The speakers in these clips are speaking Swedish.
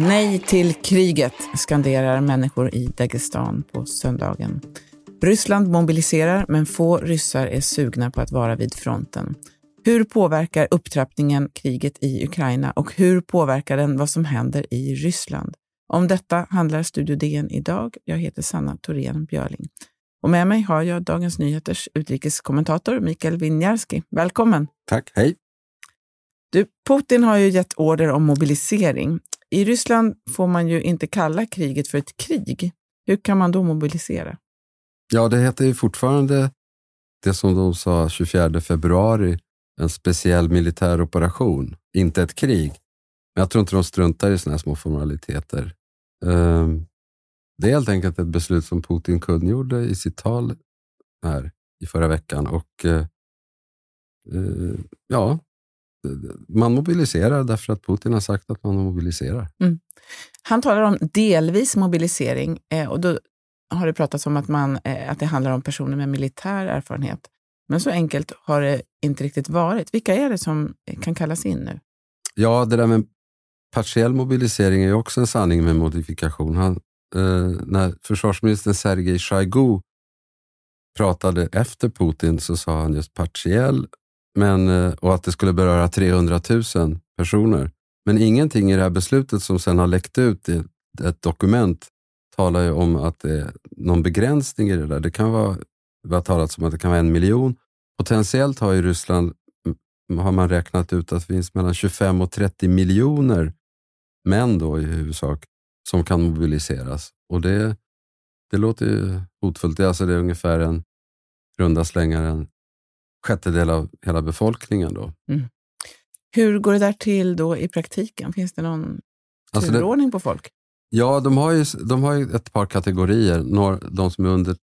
Nej till kriget, skanderar människor i Dagestan på söndagen. Ryssland mobiliserar, men få ryssar är sugna på att vara vid fronten. Hur påverkar upptrappningen kriget i Ukraina och hur påverkar den vad som händer i Ryssland? Om detta handlar Studio DN idag. Jag heter Sanna Thorén Björling. Och med mig har jag Dagens Nyheters utrikeskommentator Mikael Winjarski. Välkommen! Tack, hej! Du, Putin har ju gett order om mobilisering. I Ryssland får man ju inte kalla kriget för ett krig. Hur kan man då mobilisera? Ja, det heter ju fortfarande det som de sa 24 februari, en speciell militär operation, inte ett krig. Men jag tror inte de struntar i sådana här små formaliteter. Ehm, det är helt enkelt ett beslut som Putin kungjorde i sitt tal här i förra veckan och eh, eh, ja, man mobiliserar därför att Putin har sagt att man mobiliserar. Mm. Han talar om delvis mobilisering eh, och då har det pratats om att, man, eh, att det handlar om personer med militär erfarenhet. Men så enkelt har det inte riktigt varit. Vilka är det som eh, kan kallas in nu? Ja, det där med partiell mobilisering är också en sanning med modifikation. Han, eh, när försvarsministern Sergej Shoigu pratade efter Putin så sa han just partiell men, eh, och att det skulle beröra 300 000 personer. Men ingenting i det här beslutet som sen har läckt ut i ett dokument talar ju om att det är någon begränsning i det där. Det kan vara, vi har talat om att det kan vara en miljon. Potentiellt har ju Ryssland, har man räknat ut att det finns mellan 25 och 30 miljoner män då i huvudsak som kan mobiliseras. Och det, det låter ju hotfullt. Det är, alltså det är ungefär en runda slängar en sjättedel av hela befolkningen. Då. Mm. Hur går det där till då i praktiken? Finns det någon alltså turordning på folk? Ja, de har, ju, de har ju ett par kategorier. Några, de som är under,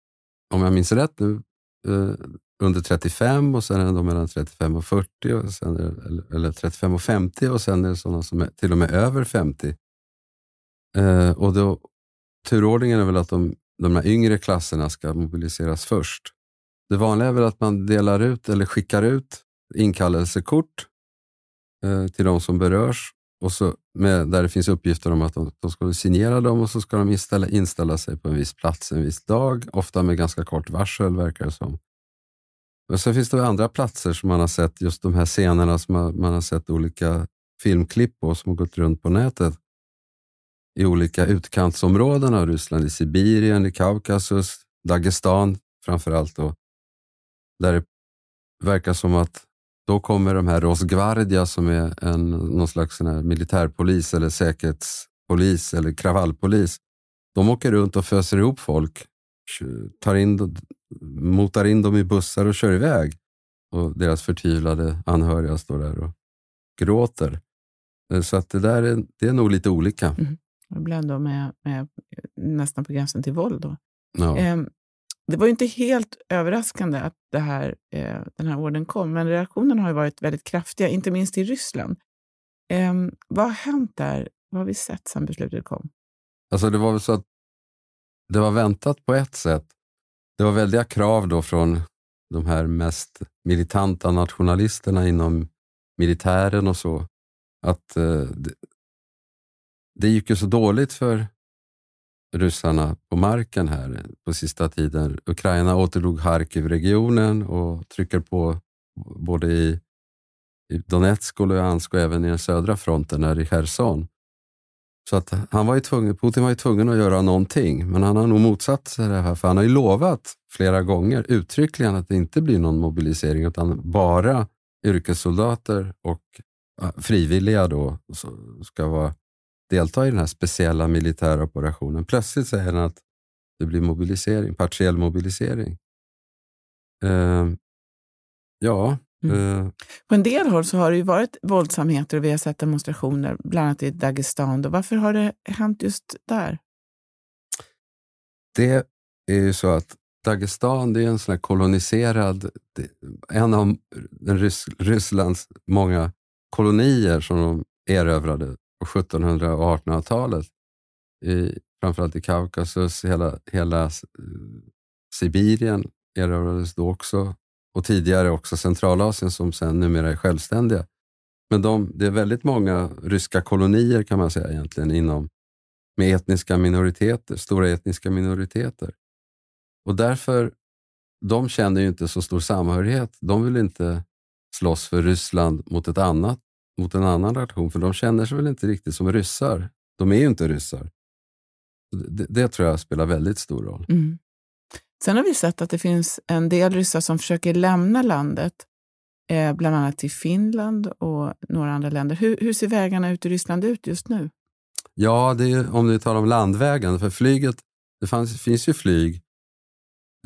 om jag minns rätt nu, eh, under 35 och sen är det de mellan 35 och 40, och sen är, eller, eller 35 och 50 och sen är det sådana som är till och med över 50. Eh, och då, turordningen är väl att de, de här yngre klasserna ska mobiliseras först. Det vanliga är väl att man delar ut eller skickar ut inkallelsekort eh, till de som berörs och så med, där det finns uppgifter om att de, de ska signera dem och så ska de inställa, inställa sig på en viss plats en viss dag, ofta med ganska kort varsel verkar det som. Men sen finns det andra platser som man har sett, just de här scenerna som man, man har sett olika filmklipp på som har gått runt på nätet i olika utkantsområden av Ryssland, i Sibirien, i Kaukasus, Dagestan framför allt. Då, där det verkar som att då kommer de här Rosgvardia som är en, någon slags sån här militärpolis eller säkerhetspolis eller kravallpolis. De åker runt och föser ihop folk, tar in, motar in dem i bussar och kör iväg. Och deras förtvivlade anhöriga står där och gråter. Eh, så att det där är, det är nog lite olika. Mm. Det blir ändå med, med, nästan på gränsen till våld. Då. Ja. Det var ju inte helt överraskande att det här, eh, den här orden kom, men reaktionerna har varit väldigt kraftiga, inte minst i Ryssland. Eh, vad har hänt där? Vad har vi sett sedan beslutet kom? Alltså det var väl så att det var väntat på ett sätt. Det var väldiga krav då från de här mest militanta nationalisterna inom militären och så. Att eh, det, det gick ju så dåligt för ryssarna på marken här på sista tiden. Ukraina återtog Harkiv-regionen och trycker på både i, i Donetsk och Luhansk och även i den södra fronten, här i Cherson. Så att han var ju tvungen, Putin var ju tvungen att göra någonting, men han har nog motsatt sig det här, för han har ju lovat flera gånger uttryckligen att det inte blir någon mobilisering, utan bara yrkessoldater och frivilliga då ska vara delta i den här speciella militära operationen. Plötsligt säger han att det blir mobilisering, partiell mobilisering. Uh, ja. Mm. Uh, På en del håll så har det ju varit våldsamheter och vi har sett demonstrationer, bland annat i Dagestan. Då. Varför har det hänt just där? Det är ju så att Dagestan det är en sån koloniserad, en av Rysslands många kolonier som de erövrade på 1700 och 1800-talet. I, framförallt i Kaukasus, hela, hela eh, Sibirien erövrades då också och tidigare också Centralasien som sen numera är självständiga. Men de, det är väldigt många ryska kolonier kan man säga egentligen inom, med etniska minoriteter, stora etniska minoriteter. Och därför, de känner ju inte så stor samhörighet. De vill inte slåss för Ryssland mot, ett annat, mot en annan nation, för de känner sig väl inte riktigt som ryssar. De är ju inte ryssar. Det, det tror jag spelar väldigt stor roll. Mm. Sen har vi sett att det finns en del ryssar som försöker lämna landet, eh, bland annat till Finland och några andra länder. Hur, hur ser vägarna ut i Ryssland ut just nu? Ja, det är, om du talar om landvägen, för flyget, det fanns, finns ju flyg.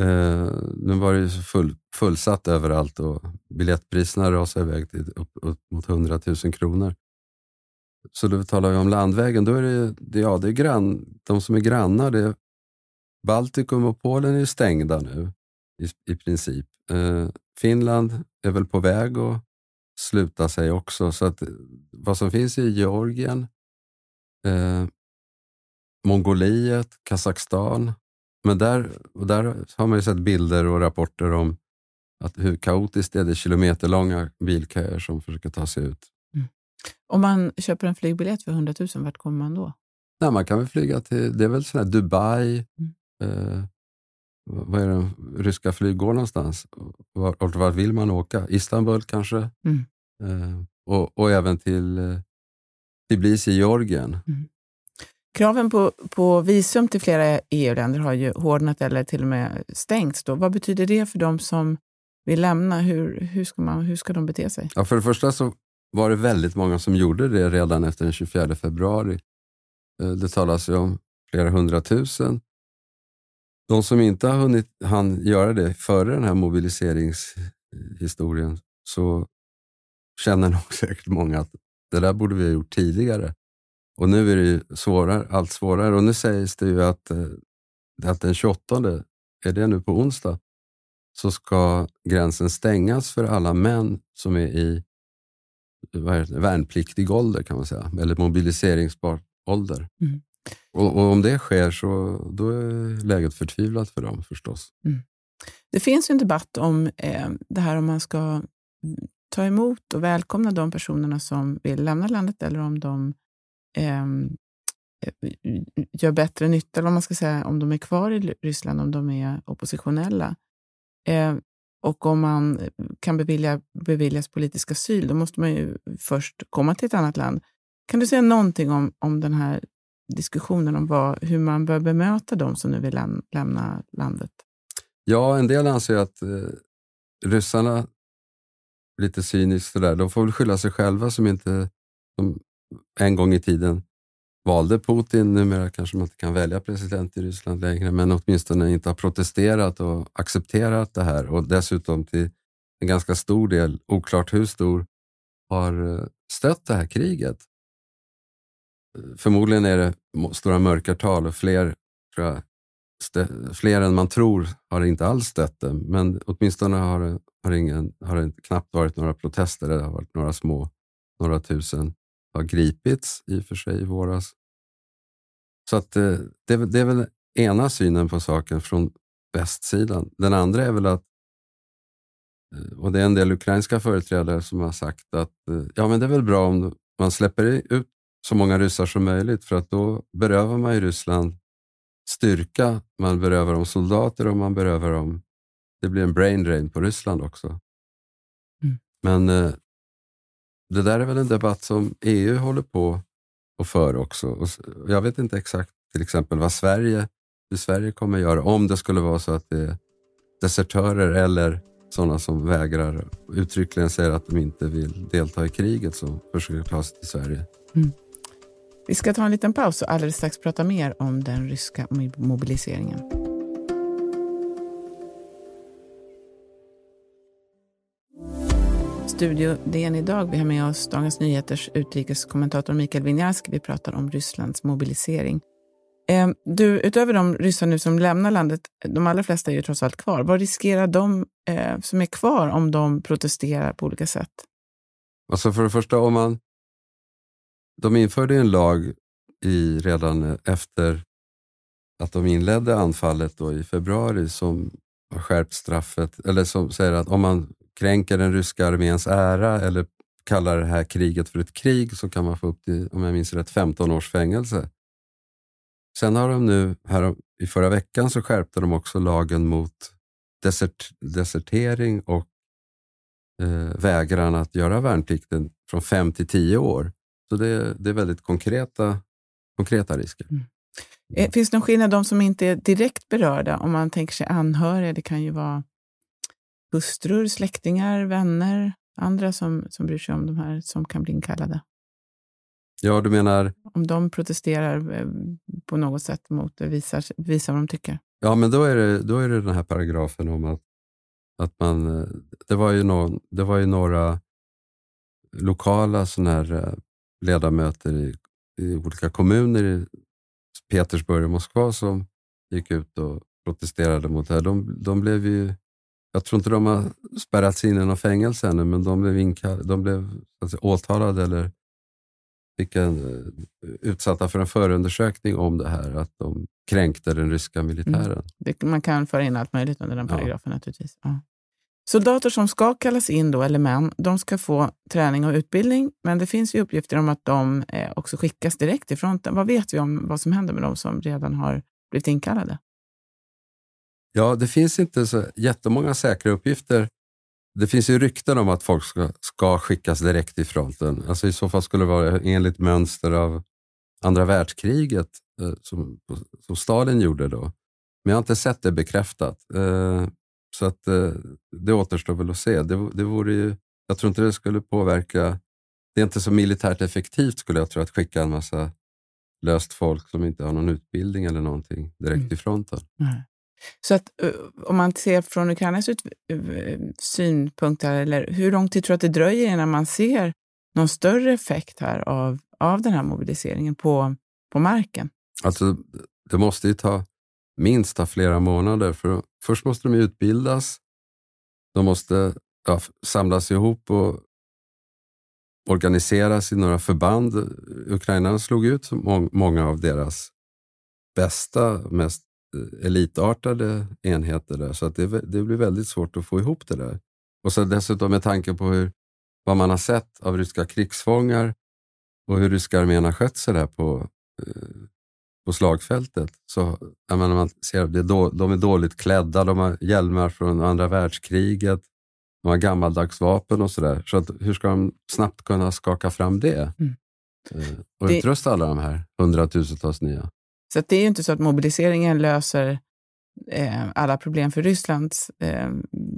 Eh, nu var det ju full, fullsatt överallt och biljettpriserna rasade iväg till upp, upp mot 100 000 kronor. Så då talar vi om landvägen, då är det, det, ja, det är grann, de som är grannar, det Baltikum och Polen är stängda nu i, i princip. Eh, Finland är väl på väg att sluta sig också. Så att vad som finns i Georgien, eh, Mongoliet, Kazakstan. Men där, där har man ju sett bilder och rapporter om att hur kaotiskt det är. Det är kilometerlånga bilköer som försöker ta sig ut. Mm. Om man köper en flygbiljett för 100 000, vart kommer man då? Nej, man kan väl flyga till det är väl sån Dubai, mm eh, vad är det, ryska flyg går någonstans. Vart, vart vill man åka? Istanbul kanske? Mm. Eh, och, och, även till eh, Tbilisi i Georgien. Mm. Kraven på, på visum till flera EU-länder har ju hårdnat eller till och med stängts. Då. Vad betyder det för de som vill lämna? Hur, hur, ska man, hur ska de bete sig? Ja, för det första så var det väldigt många som gjorde det redan efter den 24 februari. Eh, det talas ju om flera hundratusen de som inte har hunnit han göra det före den här mobiliseringshistorien så känner nog säkert många att det där borde vi ha gjort tidigare. Och nu är det svårare, allt svårare och nu sägs det ju att, eh, att den 28, är det nu på onsdag, så ska gränsen stängas för alla män som är i vad är det, värnpliktig ålder kan man säga, eller mobiliseringsbar ålder. Mm. Och, och, om det sker så då är läget förtvivlat för dem förstås. Mm. Det finns en debatt om eh, det här om man ska ta emot och välkomna de personerna som vill lämna landet eller om de Ehm, eh, gör bättre nytta, eller om man ska säga om de är kvar i Ryssland, om de är oppositionella. Eh, och om man kan bevilja, beviljas politisk asyl, då måste man ju först komma till ett annat land. Kan du säga någonting om, om den här diskussionen om vad, hur man bör bemöta de som nu vill läm lämna landet? Ja, en del anser att eh, ryssarna, lite cyniskt sådär, de får väl skylla sig själva som inte de en gång i tiden valde Putin. Numera kanske man inte kan välja president i Ryssland längre, men åtminstone inte har protesterat och accepterat det här och dessutom till en ganska stor del, oklart hur stor, har eh, stött det här kriget förmodligen är det stora mörkertal och fler, tror jag, fler än man tror har inte alls stött det. Men åtminstone har det, har, ingen, har det knappt varit några protester. Det har varit några små, några tusen har gripits i och för sig i våras. Så att det, det, det är väl ena synen på saken från västsidan. Den andra är väl att eh, och det är en del ukrainska företrädare som har sagt att eh, ja, men det är väl bra om man släpper ut så många ryssar som möjligt för att då berövar man ju Ryssland styrka, man berövar dem soldater och man berövar dem... Det blir en brain drain på Ryssland också. Mm. Men eh, det där är väl en debatt som EU håller på och för också. Och jag vet inte exakt till exempel vad Sverige, hur Sverige kommer göra om det skulle vara så att det är desertörer eller sådana som vägrar uttryckligen säger att de inte vill delta i kriget som försöker ta sig till Sverige. Mm. Vi ska ta en liten paus och alldeles strax prata mer om den ryska mobiliseringen. Studio DN idag. Vi har med oss Dagens Nyheters utrikeskommentator Mikael Winjarski. Vi pratar om Rysslands mobilisering. Ehm, du, utöver de ryssar nu som lämnar landet, de allra flesta är ju trots allt kvar. Vad riskerar de eh, som är kvar om de protesterar på olika sätt? Alltså för det första, om man... De införde en lag i, redan efter att de inledde anfallet då i februari som har skärpt straffet, eller som säger att om man kränker den ryska arméns ära eller kallar det här kriget för ett krig så kan man få upp till, om jag minns rätt, 15 års fängelse. Sen har de nu, här, i förra veckan så skärpte de också lagen mot desert, desertering och eh, vägran att göra värnplikten från 5 till 10 år. Så det, det är väldigt konkreta, konkreta risker. Mm. Eh, finns det någon skillnad, de som inte är direkt berörda, om man tänker sig anhöriga, det kan ju vara hustrur, släktingar, vänner, andra som, som bryr sig om de här som kan bli inkallade? Ja, du menar? Om de protesterar eh, på något sätt mot det, visar, visar vad de tycker. Ja, men då är det, då är det den här paragrafen om att, att man... Eh, det var ju, någon, det var ju några lokala såna här ledamöter i, i olika kommuner i Petersburg och Moskva som gick ut och protesterade mot det här. De, de blev ju, jag tror inte de har spärrats in i något fängelse ännu, men de blev, inkall, de blev alltså, åtalade eller fick en, eh, utsatta för en förundersökning om det här, att de kränkte den ryska militären. Mm. Det, man kan föra in allt möjligt under den paragrafen ja. naturligtvis. Ja. Soldater som ska kallas in, då, eller män, de ska få träning och utbildning, men det finns ju uppgifter om att de eh, också skickas direkt till fronten. Vad vet vi om vad som händer med de som redan har blivit inkallade? Ja, det finns inte så jättemånga säkra uppgifter. Det finns ju rykten om att folk ska, ska skickas direkt till fronten. Alltså I så fall skulle det vara enligt mönster av andra världskriget eh, som, som Stalin gjorde då. Men jag har inte sett det bekräftat. Eh, så att, eh, det återstår väl att se. Det, det vore ju, jag tror inte det skulle påverka... Det är inte så militärt effektivt skulle jag tro att skicka en massa löst folk som inte har någon utbildning eller någonting direkt mm. till fronten. Mm. Så att eh, om man ser från Ukrainas eh, synpunkt, här, eller hur lång tid tror du att det dröjer innan man ser någon större effekt här av, av den här mobiliseringen på, på marken? Alltså, det måste ju ta minst ta flera månader. För först måste de utbildas, de måste ja, samlas ihop och organiseras i några förband. Ukraina slog ut många av deras bästa, mest elitartade enheter där, så att det, det blir väldigt svårt att få ihop det där. Och så dessutom med tanke på hur, vad man har sett av ryska krigsfångar och hur ryska armén har skött sig där på eh, på slagfältet. Så, menar, man ser, det är då, de är dåligt klädda, de har hjälmar från andra världskriget, de har gammaldags vapen och sådär. Så att, hur ska de snabbt kunna skaka fram det? Mm. Eh, och det... utrusta alla de här hundratusentals nya. Så det är ju inte så att mobiliseringen löser eh, alla problem för Ryssland eh,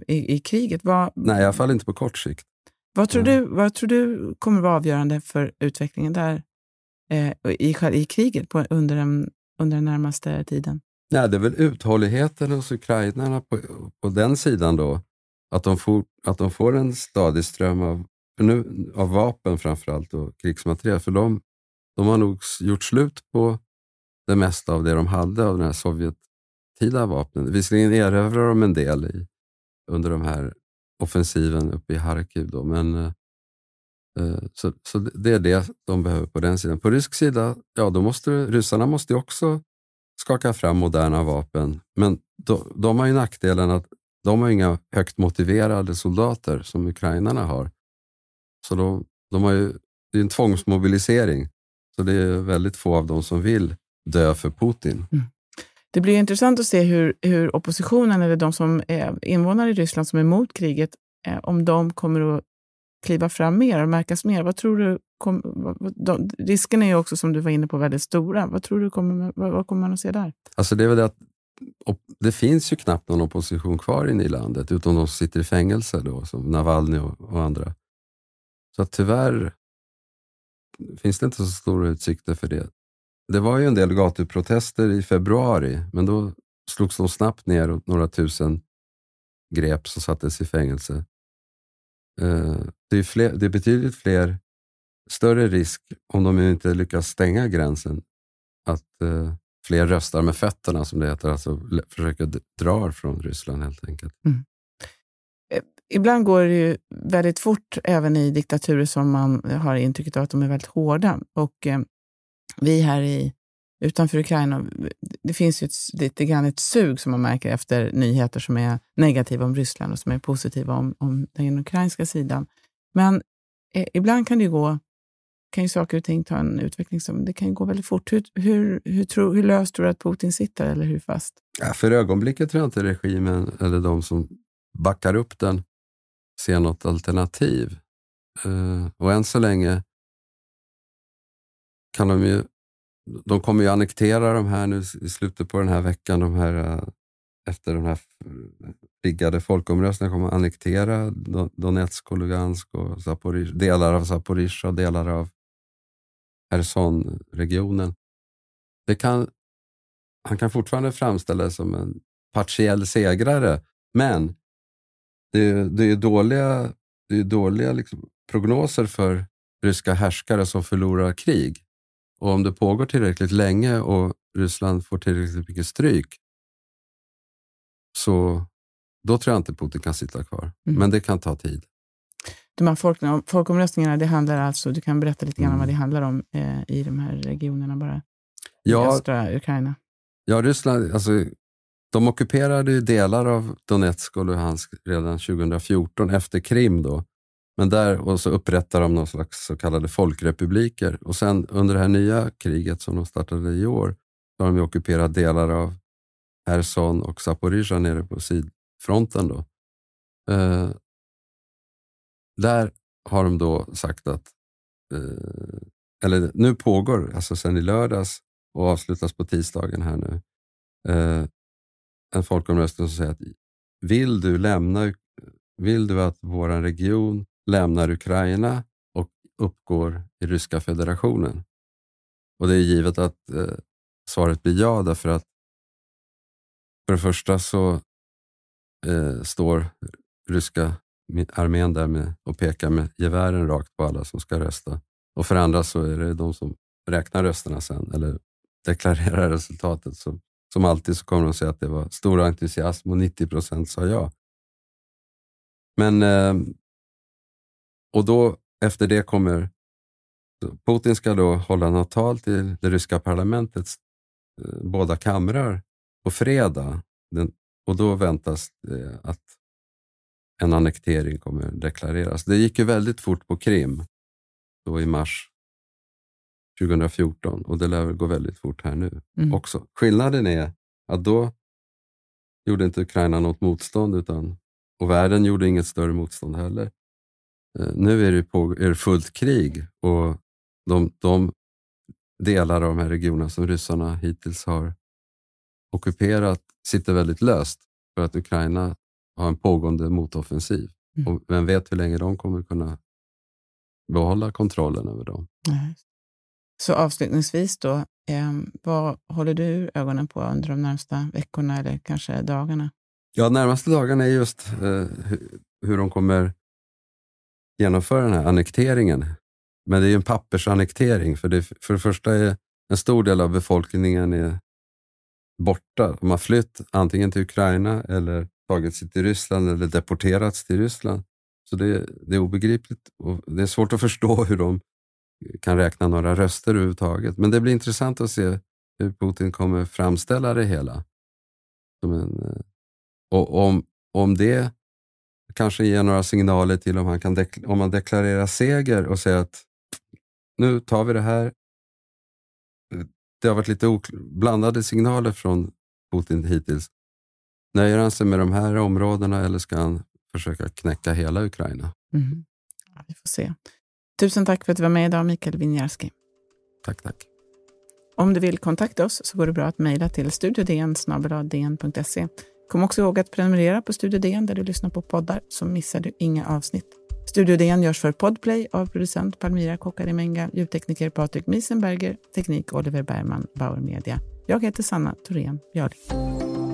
i, i, kriget. Vad, Nej, i alla fall inte på kort sikt. Vad tror, du, vad tror du kommer vara avgörande för utvecklingen där eh, i, i kriget på, under, den, under den närmaste tiden? Ja, det är väl uthålligheten hos ukrainarna på, på den sidan då. Att de, får, att de får en stadig ström av, nu, av vapen framförallt och krigsmateriel. För de, de har nog gjort slut på det mesta av det de hade av den här Sovjettida vapnen. Visserligen erövrade de en del i, under de här offensiven uppe i Harkiv, då, men eh, eh, så, så det är det de behöver på den sidan. På rysk sida, ja, då måste ryssarna måste också skaka fram moderna vapen. Men de, de har ju nackdelen att de har inga högt motiverade soldater som ukrainarna har. Så de, de har ju, det är en tvångsmobilisering. Så det är väldigt få av dem som vill dö för Putin. Mm. Det blir intressant att se hur, hur oppositionen, eller de som är invånare i Ryssland som är emot kriget, eh, om de kommer att kliva fram mer och märkas mer? Vad tror du kom, de, risken är ju också, som du var inne på, väldigt stora. Vad tror du kommer, vad, vad kommer man att se där? Alltså det är väl att det finns ju knappt någon opposition kvar inne i landet, utom de som sitter i fängelse, då, som Navalny och, och andra. Så tyvärr finns det inte så stora utsikter för det. Det var ju en del gatuprotester i februari, men då slogs de snabbt ner och några tusen greps och sattes i fängelse. Eh, det är, fler, det är betydligt fler, större risk om de inte lyckas stänga gränsen, att eh, fler röstar med fötterna som det heter, alltså försöker dra från Ryssland helt enkelt. Mm. Eh, ibland går det ju väldigt fort även i diktaturer som man har intrycket av att de är väldigt hårda. Och vi här i, utanför Ukraina, det finns ju ett, lite grann ett sug som man märker efter nyheter som är negativa om Ryssland och som är positiva om, om den ukrainska sidan. Men eh, ibland kan det gå kan ju saker och ting ta en utveckling som det kan gå väldigt fort. Hur, hur, hur, tror, hur löst tror du att Putin sitter eller hur fast? Ja, för ögonblicket tror jag inte regimen eller de som backar upp den ser något alternativ. Uh, och än så länge kan de ju, de kommer ju annektera de här nu i slutet på den här veckan, de här, eh, efter den här riggade folkomröstningen kommer annektera Donetsk och Lugansk och Zaporiz, delar av Zaporizjzja och delar av Kherson-regionen. Det kan, han kan fortfarande framställa det som en partiell segrare, men det, det är dåliga, det är dåliga liksom prognoser för ryska härskare som förlorar krig. Och om det pågår tillräckligt länge och Ryssland får tillräckligt mycket stryk, så då tror jag inte Putin kan sitta kvar. Mm. Men det kan ta tid. De här folk, folkomröstningarna, det handlar alltså, du kan berätta lite grann mm. vad det handlar om eh, i de här regionerna bara? Ja, I östra Ukraina. Ja, Ryssland, alltså, de ockuperade delar av Donetsk och Luhansk redan 2014 efter Krim. Då. Men där och så upprättar de någon slags så kallade folkrepubliker. Och sen under det här nya kriget som de startade i år, så har de ockuperat delar av Herson och Zaporizjzja nere på sydfronten. Då. Eh, där har de då sagt att, eh, eller nu pågår, alltså sen i lördags och avslutas på tisdagen här nu, eh, en folkomröstning som säger att vill du, lämna, vill du att vår region lämnar Ukraina och uppgår i Ryska federationen? Och det är givet att eh, svaret blir ja, därför att för det första så eh, står ryska armén där med och pekar med gevären rakt på alla som ska rösta. Och för andra så är det de som räknar rösterna sen, eller deklarerar resultatet. Så, som alltid så kommer de säga att det var stor entusiasm och 90 procent sa ja. Men, eh, och då efter det kommer Putin ska då hålla något tal till det ryska parlamentets eh, båda kamrar på fredag. Den, och då väntas det att en annektering kommer deklareras. Det gick ju väldigt fort på Krim då i mars 2014 och det lär väl gå väldigt fort här nu mm. också. Skillnaden är att då gjorde inte Ukraina något motstånd utan, och världen gjorde inget större motstånd heller. Eh, nu är det, på, är det fullt krig och de, de delar av de här regionerna som ryssarna hittills har ockuperat sitter väldigt löst för att Ukraina har en pågående motoffensiv. Mm. Och vem vet hur länge de kommer kunna behålla kontrollen över dem. Mm. Så avslutningsvis då, eh, vad håller du ögonen på under de närmsta veckorna eller kanske dagarna? Ja, närmaste dagarna är just eh, hur de kommer genomföra den här annekteringen. Men det är ju en pappersannektering, för, det, för det första är en stor del av befolkningen är borta. De har flytt antingen till Ukraina eller tagit sig till Ryssland eller deporterats till Ryssland. Så det, det är obegripligt och det är svårt att förstå hur de kan räkna några röster överhuvudtaget. Men det blir intressant att se hur Putin kommer framställa det hela. Som en, eh, och om, om det kanske ger några signaler till om han kan om man deklarerar seger och säger att nu tar vi det här. Det har varit lite blandade signaler från Putin hittills. Nöjer han sig med de här områdena eller ska han försöka knäcka hela Ukraina? Mm. Ja, vi får se. Tusen tack för att du var med idag, Mikael Winiarski. Tack, tack. Om du vill kontakta oss så går det bra att mejla till studiodn.se. Kom också ihåg att prenumerera på Studio DN där du lyssnar på poddar så missar du inga avsnitt. Studio DN görs för Podplay av producent Palmira Kokarimenga, ljudtekniker Patrik Miesenberger, teknik Oliver Bergman, Bauer Media. Jag heter Sanna Thorén Björling.